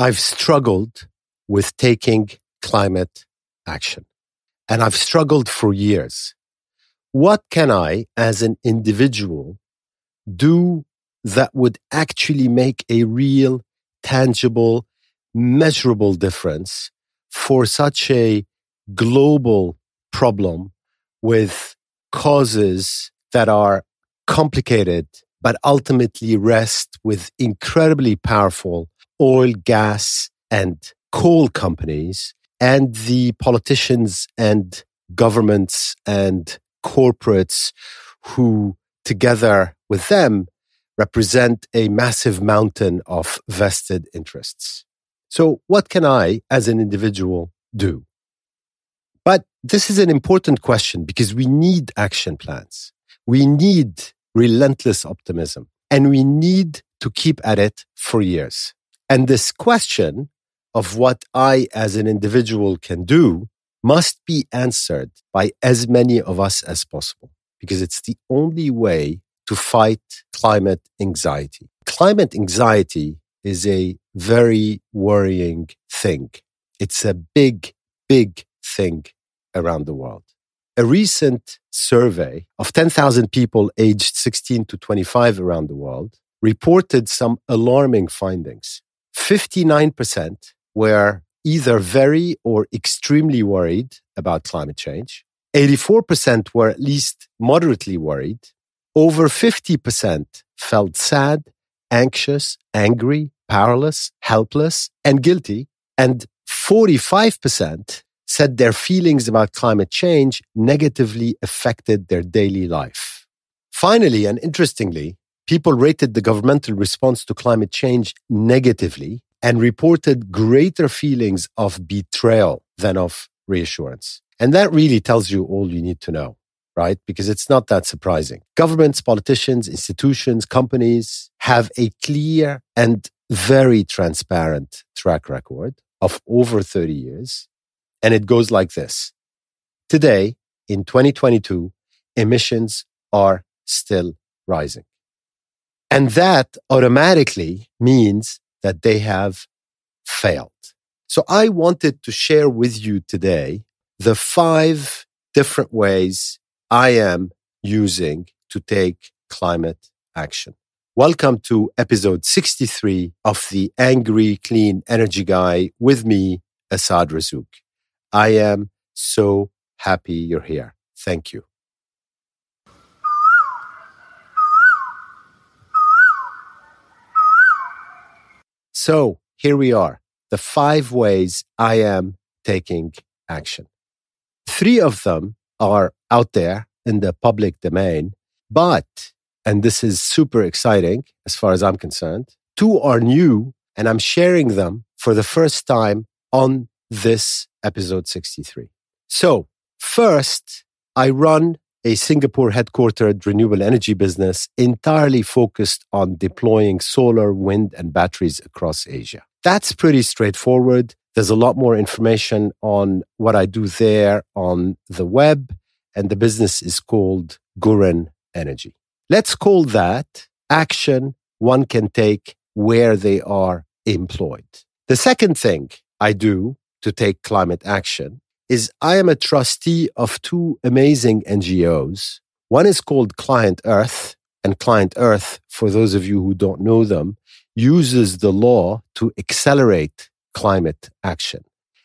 I've struggled with taking climate action and I've struggled for years. What can I, as an individual, do that would actually make a real, tangible, measurable difference for such a global problem with causes that are complicated, but ultimately rest with incredibly powerful oil, gas, and coal companies and the politicians and governments and corporates who together with them represent a massive mountain of vested interests. So what can I as an individual do? But this is an important question because we need action plans. We need relentless optimism and we need to keep at it for years. And this question of what I as an individual can do must be answered by as many of us as possible because it's the only way to fight climate anxiety. Climate anxiety is a very worrying thing. It's a big, big thing around the world. A recent survey of 10,000 people aged 16 to 25 around the world reported some alarming findings. 59% were either very or extremely worried about climate change. 84% were at least moderately worried. Over 50% felt sad, anxious, angry, powerless, helpless, and guilty. And 45% said their feelings about climate change negatively affected their daily life. Finally, and interestingly, people rated the governmental response to climate change negatively and reported greater feelings of betrayal than of reassurance. And that really tells you all you need to know right? Because it's not that surprising. Governments, politicians, institutions, companies have a clear and very transparent track record of over 30 years. And it goes like this. Today, in 2022, emissions are still rising. And that automatically means that they have failed. So I wanted to share with you today the five different ways I am using to take climate action. Welcome to episode 63 of the Angry Clean Energy Guy with me, Assaad Razzouk. I am so happy you're here. Thank you. So here we are, the five ways I am taking action. Three of them are out there in the public domain. But, and this is super exciting as far as I'm concerned, two are new and I'm sharing them for the first time on this episode 63. So, first, I run a Singapore headquartered renewable energy business entirely focused on deploying solar, wind, and batteries across Asia. That's pretty straightforward. There's a lot more information on what I do there on the web and the business is called Gurin Energy. Let's call that action one can take where they are employed. The second thing I do to take climate action is I am a trustee of two amazing NGOs. One is called Client Earth, and Client Earth, for those of you who don't know them, uses the law to accelerate climate action.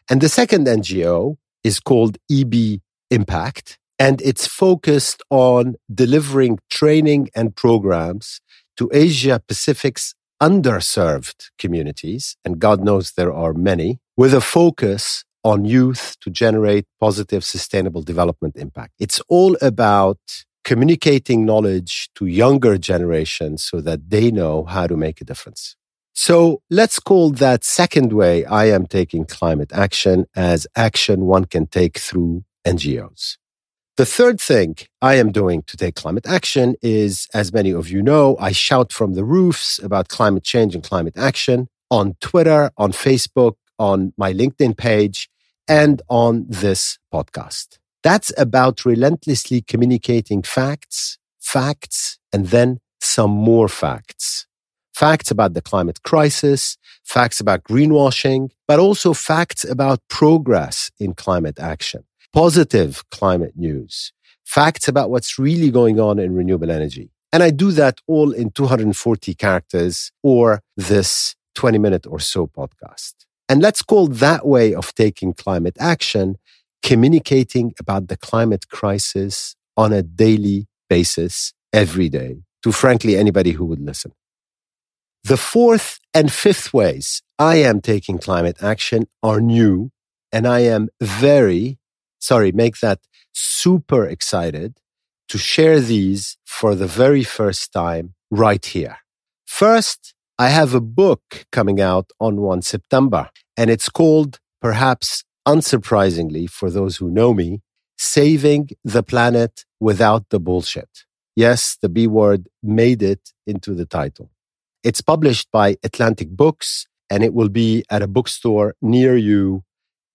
And the second NGO is called EB Impact, and it's focused on delivering training and programs to Asia Pacific's underserved communities, and God knows there are many, with a focus on youth to generate positive, sustainable development impact. It's all about communicating knowledge to younger generations so that they know how to make a difference. So let's call that second way I am taking climate action as action one can take through NGOs. The third thing I am doing to take climate action is, as many of you know, I shout from the roofs about climate change and climate action on Twitter, on Facebook, on my LinkedIn page, and on this podcast. That's about relentlessly communicating facts, facts, and then some more facts. Facts about the climate crisis, facts about greenwashing, but also facts about progress in climate action, positive climate news, facts about what's really going on in renewable energy. And I do that all in 240 characters or this 20 minute or so podcast. And let's call that way of taking climate action communicating about the climate crisis on a daily basis every day to frankly anybody who would listen. The fourth and fifth ways I am taking climate action are new and I am very, sorry, make that super excited to share these for the very first time right here. First, I have a book coming out on 1 September and it's called, perhaps unsurprisingly for those who know me, Saving the Planet Without the Bullshit. Yes, the B word made it into the title. It's published by Atlantic Books and it will be at a bookstore near you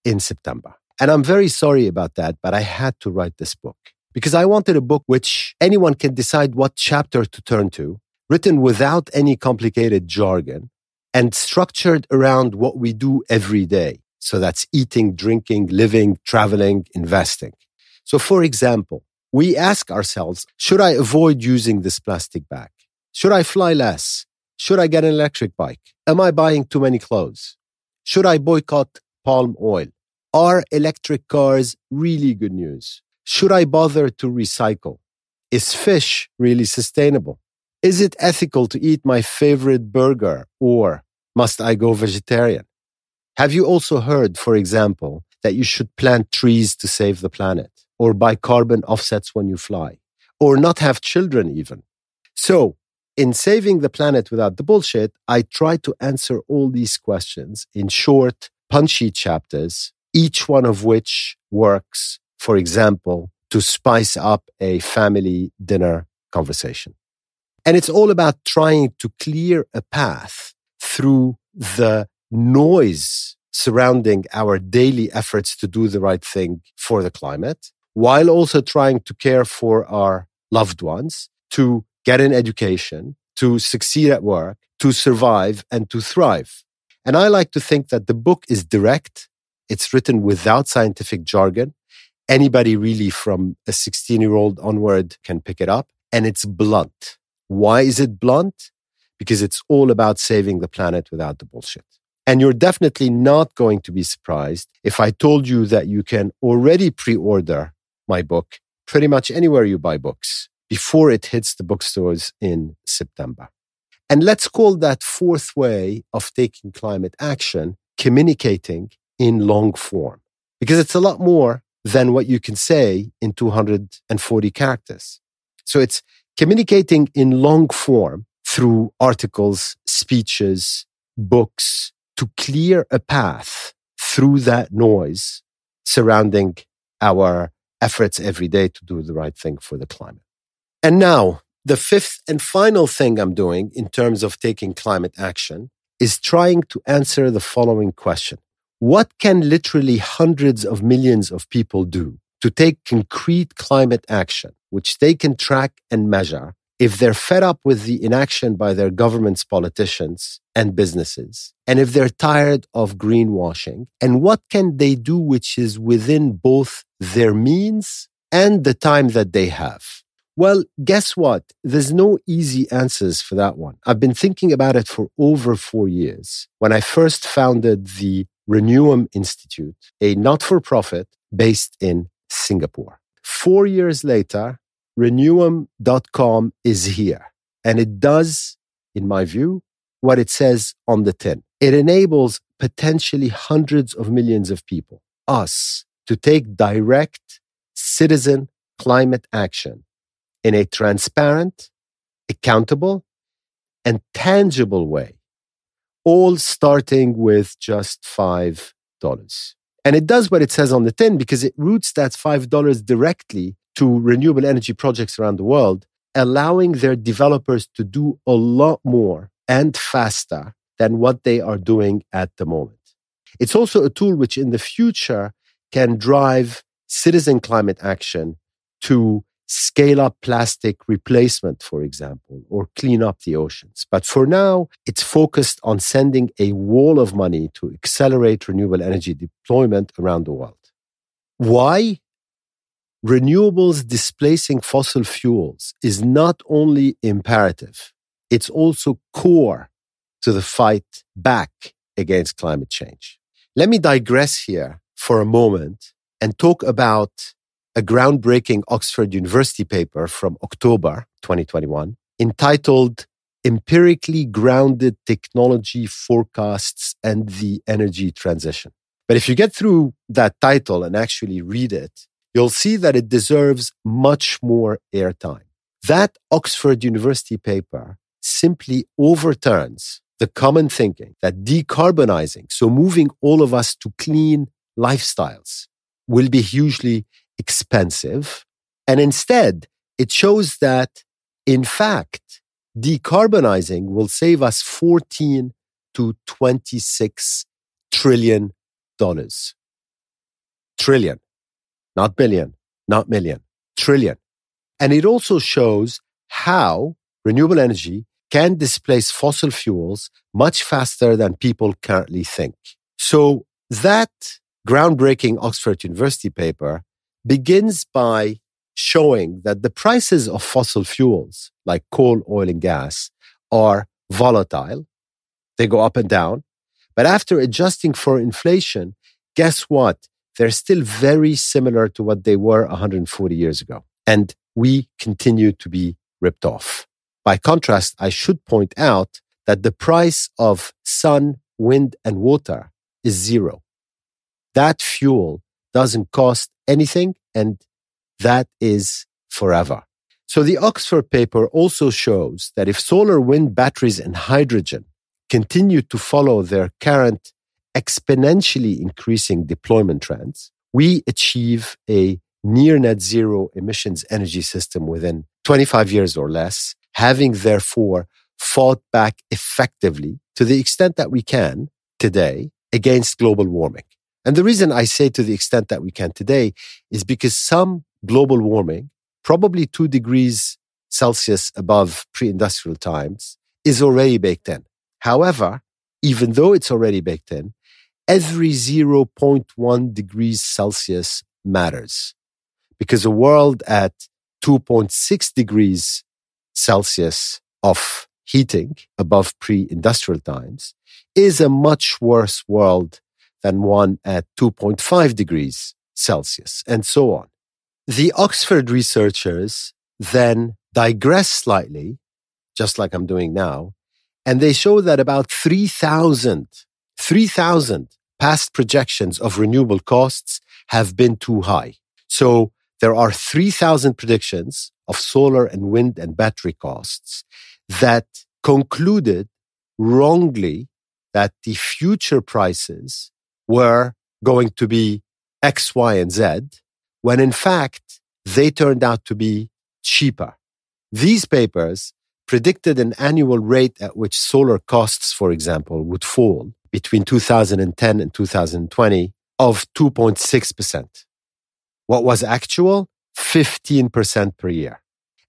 in September. And I'm very sorry about that, but I had to write this book because I wanted a book which anyone can decide what chapter to turn to, written without any complicated jargon and structured around what we do every day. So that's eating, drinking, living, traveling, investing. So for example, we ask ourselves, should I avoid using this plastic bag? Should I fly less? Should I get an electric bike? Am I buying too many clothes? Should I boycott palm oil? Are electric cars really good news? Should I bother to recycle? Is fish really sustainable? Is it ethical to eat my favorite burger or must I go vegetarian? Have you also heard, for example, that you should plant trees to save the planet or buy carbon offsets when you fly or not have children even? So in saving the planet without the bullshit, I try to answer all these questions in short, punchy chapters, each one of which works, for example, to spice up a family dinner conversation. And it's all about trying to clear a path through the noise surrounding our daily efforts to do the right thing for the climate, while also trying to care for our loved ones, to get an education, to succeed at work, to survive, and to thrive. And I like to think that the book is direct. It's written without scientific jargon. Anybody really from a 16 year old onward can pick it up. And it's blunt. Why is it blunt? Because it's all about saving the planet without the bullshit. And you're definitely not going to be surprised if I told you that you can already pre order my book pretty much anywhere you buy books before it hits the bookstores in September. And let's call that fourth way of taking climate action communicating in long form, because it's a lot more than what you can say in 240 characters. So it's communicating in long form through articles, speeches, books to clear a path through that noise surrounding our efforts every day to do the right thing for the climate. And now, the fifth and final thing I'm doing in terms of taking climate action is trying to answer the following question. What can literally hundreds of millions of people do to take concrete climate action, which they can track and measure if they're fed up with the inaction by their government's politicians and businesses, and if they're tired of greenwashing, and what can they do which is within both their means and the time that they have? Well, guess what? There's no easy answers for that one. I've been thinking about it for over four years when I first founded the Reneum Institute, a not for profit based in Singapore. Four years later, reneum.com is here. And it does, in my view, what it says on the tin. It enables potentially hundreds of millions of people, us, to take direct citizen climate action in a transparent, accountable, and tangible way, all starting with just $5. And it does what it says on the tin because it routes that $5 directly to renewable energy projects around the world, allowing their developers to do a lot more and faster than what they are doing at the moment. It's also a tool which in the future can drive citizen climate action to scale up plastic replacement, for example, or clean up the oceans. But for now, it's focused on sending a wall of money to accelerate renewable energy deployment around the world. Why? Renewables displacing fossil fuels is not only imperative, it's also core to the fight back against climate change. Let me digress here for a moment and talk about a groundbreaking Oxford University paper from October 2021 entitled Empirically Grounded Technology Forecasts and the Energy Transition. But if you get through that title and actually read it, you'll see that it deserves much more airtime. That Oxford University paper simply overturns the common thinking that decarbonizing, so moving all of us to clean lifestyles, will be hugely expensive. And instead, it shows that, in fact, decarbonizing will save us 14 to 26 trillion dollars. Trillion, not billion, not million, trillion. And it also shows how renewable energy can displace fossil fuels much faster than people currently think. So that groundbreaking Oxford University paper begins by showing that the prices of fossil fuels like coal, oil, and gas are volatile. They go up and down. But after adjusting for inflation, guess what? They're still very similar to what they were 140 years ago. And we continue to be ripped off. By contrast, I should point out that the price of sun, wind, and water is zero. That fuel doesn't cost anything, and that is forever. So the Oxford paper also shows that if solar, wind, batteries, and hydrogen continue to follow their current exponentially increasing deployment trends, we achieve a near net zero emissions energy system within 25 years or less, having therefore fought back effectively to the extent that we can today against global warming. And the reason I say to the extent that we can today is because some global warming, probably two degrees Celsius above pre industrial times, is already baked in. However, even though it's already baked in, every 0.1 degrees Celsius matters because a world at 2.6 degrees Celsius of heating above pre industrial times is a much worse world than one at 2.5 degrees Celsius, and so on. The Oxford researchers then digress slightly, just like I'm doing now, and they show that about 3,000, 3,000 past projections of renewable costs have been too high. So there are 3,000 predictions of solar and wind and battery costs that concluded wrongly that the future prices were going to be X, Y, and Z, when in fact they turned out to be cheaper. These papers predicted an annual rate at which solar costs, for example, would fall between 2010 and 2020 of 2.6%. What was actual? 15% per year.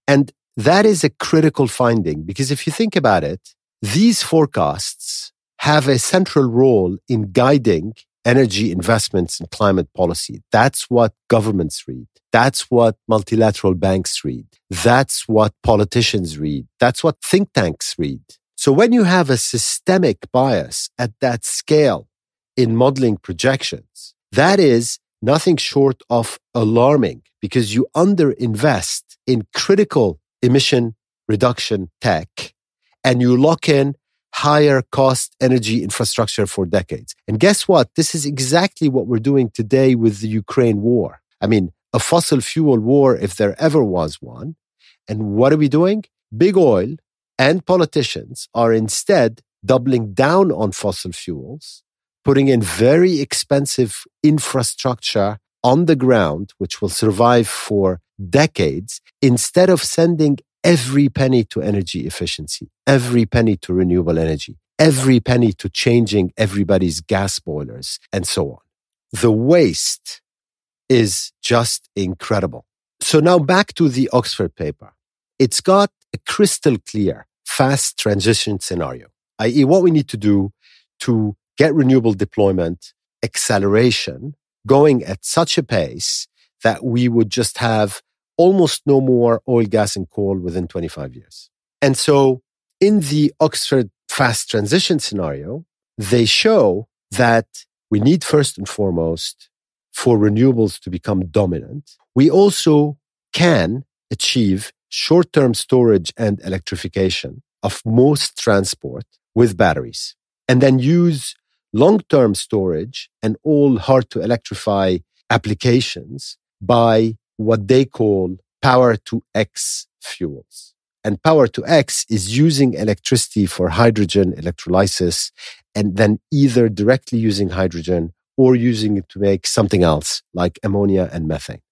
And that is a critical finding because if you think about it, these forecasts have a central role in guiding energy investments and climate policy. That's what governments read. That's what multilateral banks read. That's what politicians read. That's what think tanks read. So when you have a systemic bias at that scale in modeling projections, that is nothing short of alarming because you underinvest in critical emission reduction tech and you lock in higher cost energy infrastructure for decades. And guess what? This is exactly what we're doing today with the Ukraine war. I mean, a fossil fuel war, if there ever was one. And what are we doing? Big oil and politicians are instead doubling down on fossil fuels, putting in very expensive infrastructure on the ground, which will survive for decades, instead of sending every penny to energy efficiency, every penny to renewable energy, every penny to changing everybody's gas boilers, and so on. The waste is just incredible. So now back to the Oxford paper. It's got a crystal clear fast transition scenario, i.e., what we need to do to get renewable deployment acceleration going at such a pace that we would just have almost no more oil, gas, and coal within 25 years. And so in the Oxford fast transition scenario, they show that we need first and foremost for renewables to become dominant. We also can achieve short term storage and electrification of most transport with batteries and then use long term storage and all hard to electrify applications by what they call power to X fuels. And power to X is using electricity for hydrogen electrolysis and then either directly using hydrogen or using it to make something else like ammonia and methane.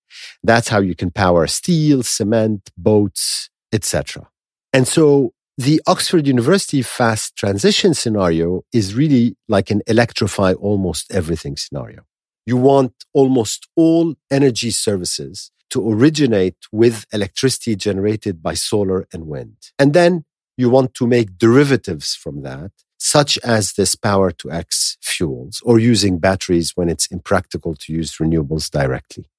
That's how you can power steel, cement, boats, etc. And so the Oxford University fast transition scenario is really like an electrify almost everything scenario. You want almost all energy services to originate with electricity generated by solar and wind. And then you want to make derivatives from that, such as this power to X fuels or using batteries when it's impractical to use renewables directly.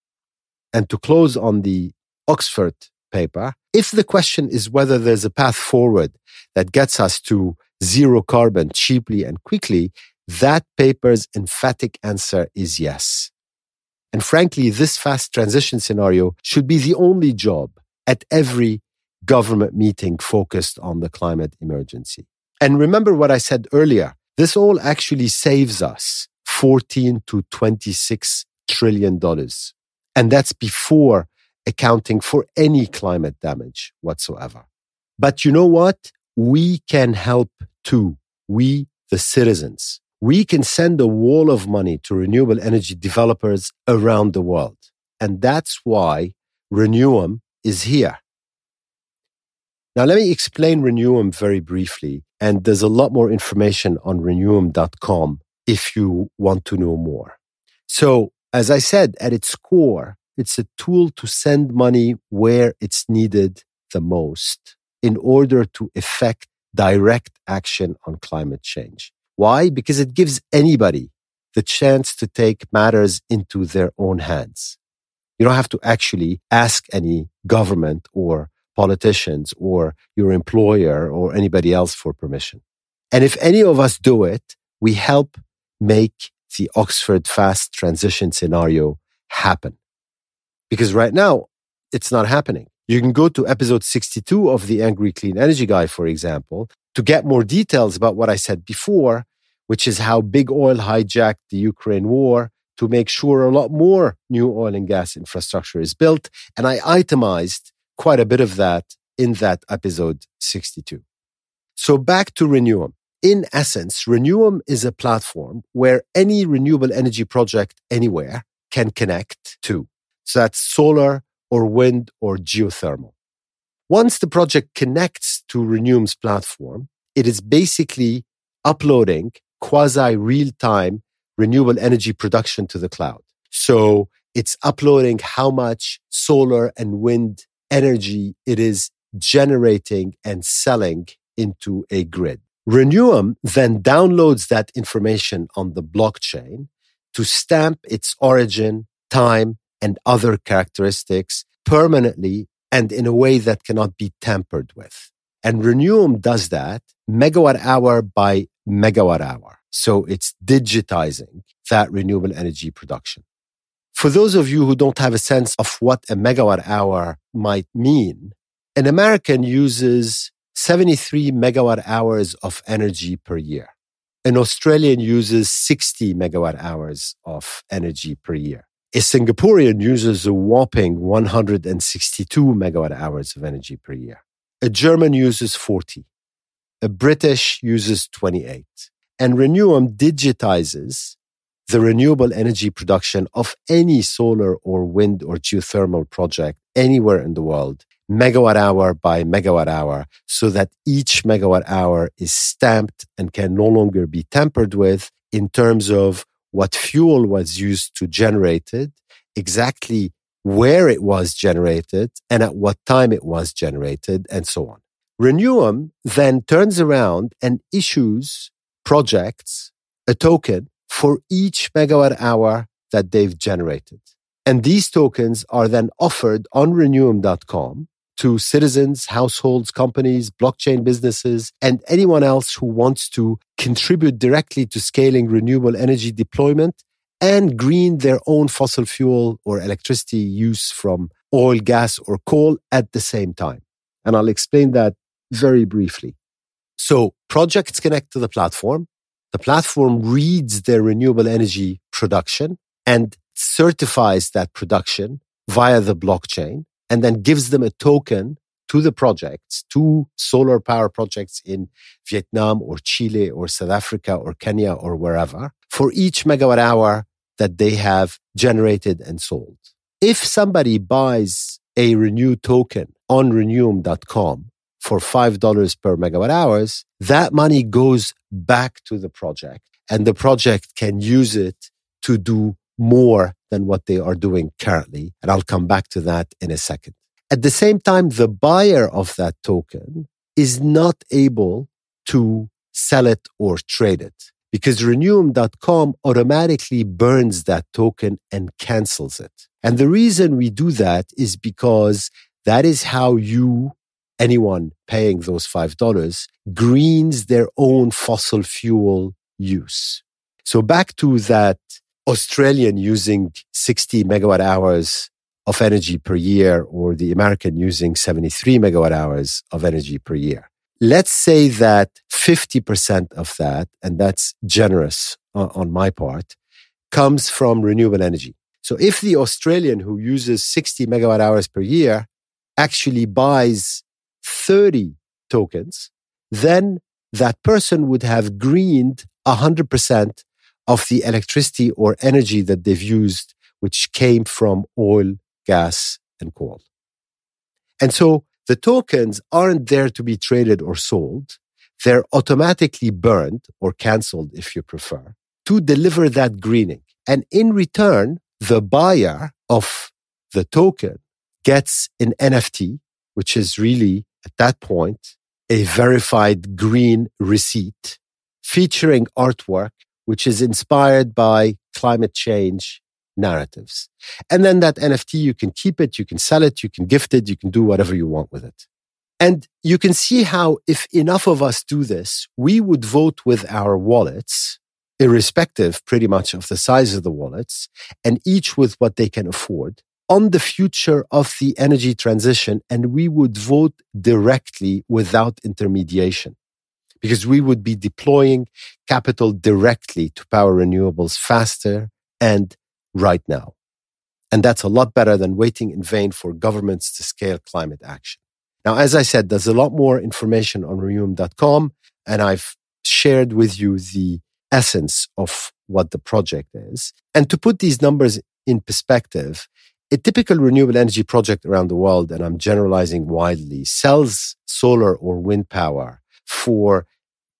And to close on the Oxford paper, if the question is whether there's a path forward that gets us to zero carbon cheaply and quickly, that paper's emphatic answer is yes. And frankly, this fast transition scenario should be the only job at every government meeting focused on the climate emergency. And remember what I said earlier. This all actually saves us 14 to 26 trillion dollars. And that's before accounting for any climate damage whatsoever. But you know what? We can help too. We, the citizens we can send a wall of money to renewable energy developers around the world. And that's why Reneum is here. Now, let me explain Reneum very briefly. And there's a lot more information on reneum.com if you want to know more. So, as I said, at its core, it's a tool to send money where it's needed the most in order to effect direct action on climate change. Why? Because it gives anybody the chance to take matters into their own hands. You don't have to actually ask any government or politicians or your employer or anybody else for permission. And if any of us do it, we help make the Oxford fast transition scenario happen. Because right now, it's not happening. You can go to episode 62 of the Angry Clean Energy Guy, for example, to get more details about what I said before, which is how big oil hijacked the Ukraine war to make sure a lot more new oil and gas infrastructure is built. And I itemized quite a bit of that in that episode 62. So back to Reneum. In essence, Reneum is a platform where any renewable energy project anywhere can connect to. So that's solar or wind or geothermal. Once the project connects to Reneum's platform, it is basically uploading quasi real time renewable energy production to the cloud. So it's uploading how much solar and wind energy it is generating and selling into a grid. Reneum then downloads that information on the blockchain to stamp its origin, time, and other characteristics permanently and in a way that cannot be tampered with. And Reneum does that megawatt hour by megawatt hour. So it's digitizing that renewable energy production. For those of you who don't have a sense of what a megawatt hour might mean, an American uses 73 megawatt hours of energy per year. An Australian uses 60 megawatt hours of energy per year. A Singaporean uses a whopping 162 megawatt hours of energy per year. A German uses 40. A British uses 28. And Reneum digitizes the renewable energy production of any solar or wind or geothermal project anywhere in the world, megawatt hour by megawatt hour, so that each megawatt hour is stamped and can no longer be tampered with in terms of what fuel was used to generate it, exactly where it was generated and at what time it was generated and so on. Reneum then turns around and issues projects a token for each megawatt hour that they've generated. And these tokens are then offered on reneum.com to citizens, households, companies, blockchain businesses, and anyone else who wants to contribute directly to scaling renewable energy deployment and green their own fossil fuel or electricity use from oil, gas, or coal at the same time. And I'll explain that very briefly. So projects connect to the platform. The platform reads their renewable energy production and certifies that production via the blockchain and then gives them a token to the projects, to solar power projects in Vietnam or Chile or South Africa or Kenya or wherever for each megawatt hour that they have generated and sold. If somebody buys a renew token on reneum.com for $5 per megawatt hours, that money goes back to the project and the project can use it to do more than what they are doing currently. And I'll come back to that in a second. At the same time, the buyer of that token is not able to sell it or trade it because reneum.com automatically burns that token and cancels it. And the reason we do that is because that is how you, anyone paying those $5, greens their own fossil fuel use. So back to that Australian using 60 megawatt hours of energy per year or the American using 73 megawatt hours of energy per year. Let's say that 50% of that, and that's generous on, my part, comes from renewable energy. So if the Australian who uses 60 megawatt hours per year actually buys 30 tokens, then that person would have greened 100% of the electricity or energy that they've used, which came from oil, gas, and coal. And so the tokens aren't there to be traded or sold. They're automatically burned or canceled, if you prefer, to deliver that greening. And in return, the buyer of the token gets an NFT, which is really at that point a verified green receipt featuring artwork, which is inspired by climate change narratives. And then that NFT, you can keep it, you can sell it, you can gift it, you can do whatever you want with it. And you can see how if enough of us do this, we would vote with our wallets, irrespective pretty much of the size of the wallets, and each with what they can afford on the future of the energy transition. And we would vote directly without intermediation because we would be deploying capital directly to power renewables faster and right now. And that's a lot better than waiting in vain for governments to scale climate action. Now, as I said, there's a lot more information on reneum.com, and I've shared with you the essence of what the project is. And to put these numbers in perspective, a typical renewable energy project around the world, and I'm generalizing widely, sells solar or wind power for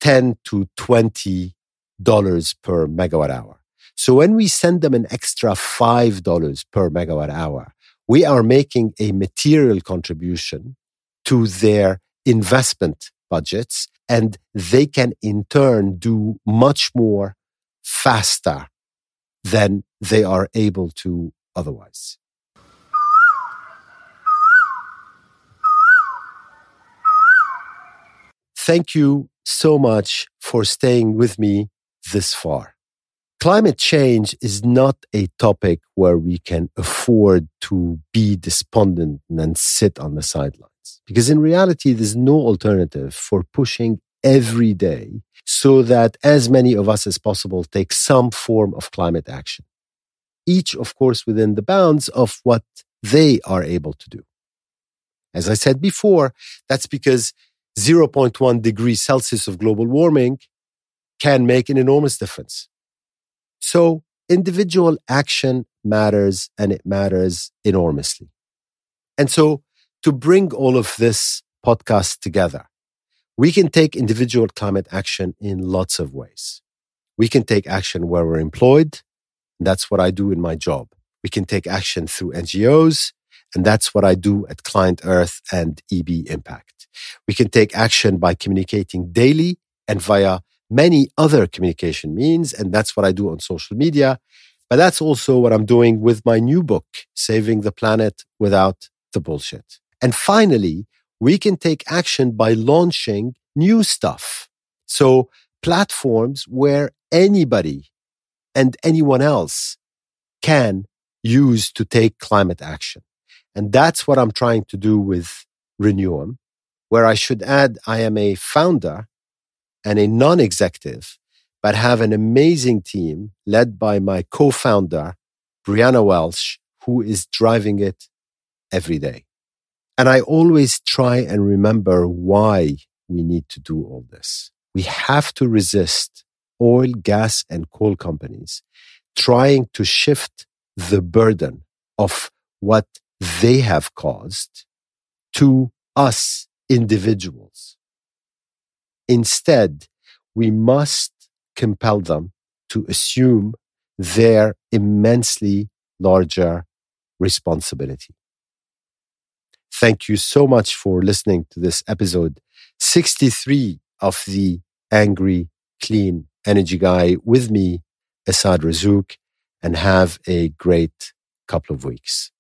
10 to 20 dollars per megawatt hour. So when we send them an extra $5 per megawatt hour, we are making a material contribution to their investment budgets and they can in turn do much more faster than they are able to otherwise. Thank you so much for staying with me this far. Climate change is not a topic where we can afford to be despondent and sit on the sidelines. Because in reality, there's no alternative for pushing every day so that as many of us as possible take some form of climate action. Each, of course, within the bounds of what they are able to do. As I said before, that's because 0.1 degrees Celsius of global warming can make an enormous difference. So individual action matters and it matters enormously. And so to bring all of this podcast together, we can take individual climate action in lots of ways. We can take action where we're employed. That's what I do in my job. We can take action through NGOs. And that's what I do at Client Earth and EB Impact. We can take action by communicating daily and via many other communication means. And that's what I do on social media. But that's also what I'm doing with my new book, Saving the Planet Without the Bullshit. And finally, we can take action by launching new stuff. So platforms where anybody and anyone else can use to take climate action. And that's what I'm trying to do with Reneum, where I should add I am a founder and a non executive, but have an amazing team led by my co founder, Brianna Welsh, who is driving it every day. And I always try and remember why we need to do all this. We have to resist oil, gas, and coal companies trying to shift the burden of what they have caused to us individuals. Instead, we must compel them to assume their immensely larger responsibility. Thank you so much for listening to this episode 63 of the Angry Clean Energy Guy with me, Assaad Razzouk, and have a great couple of weeks.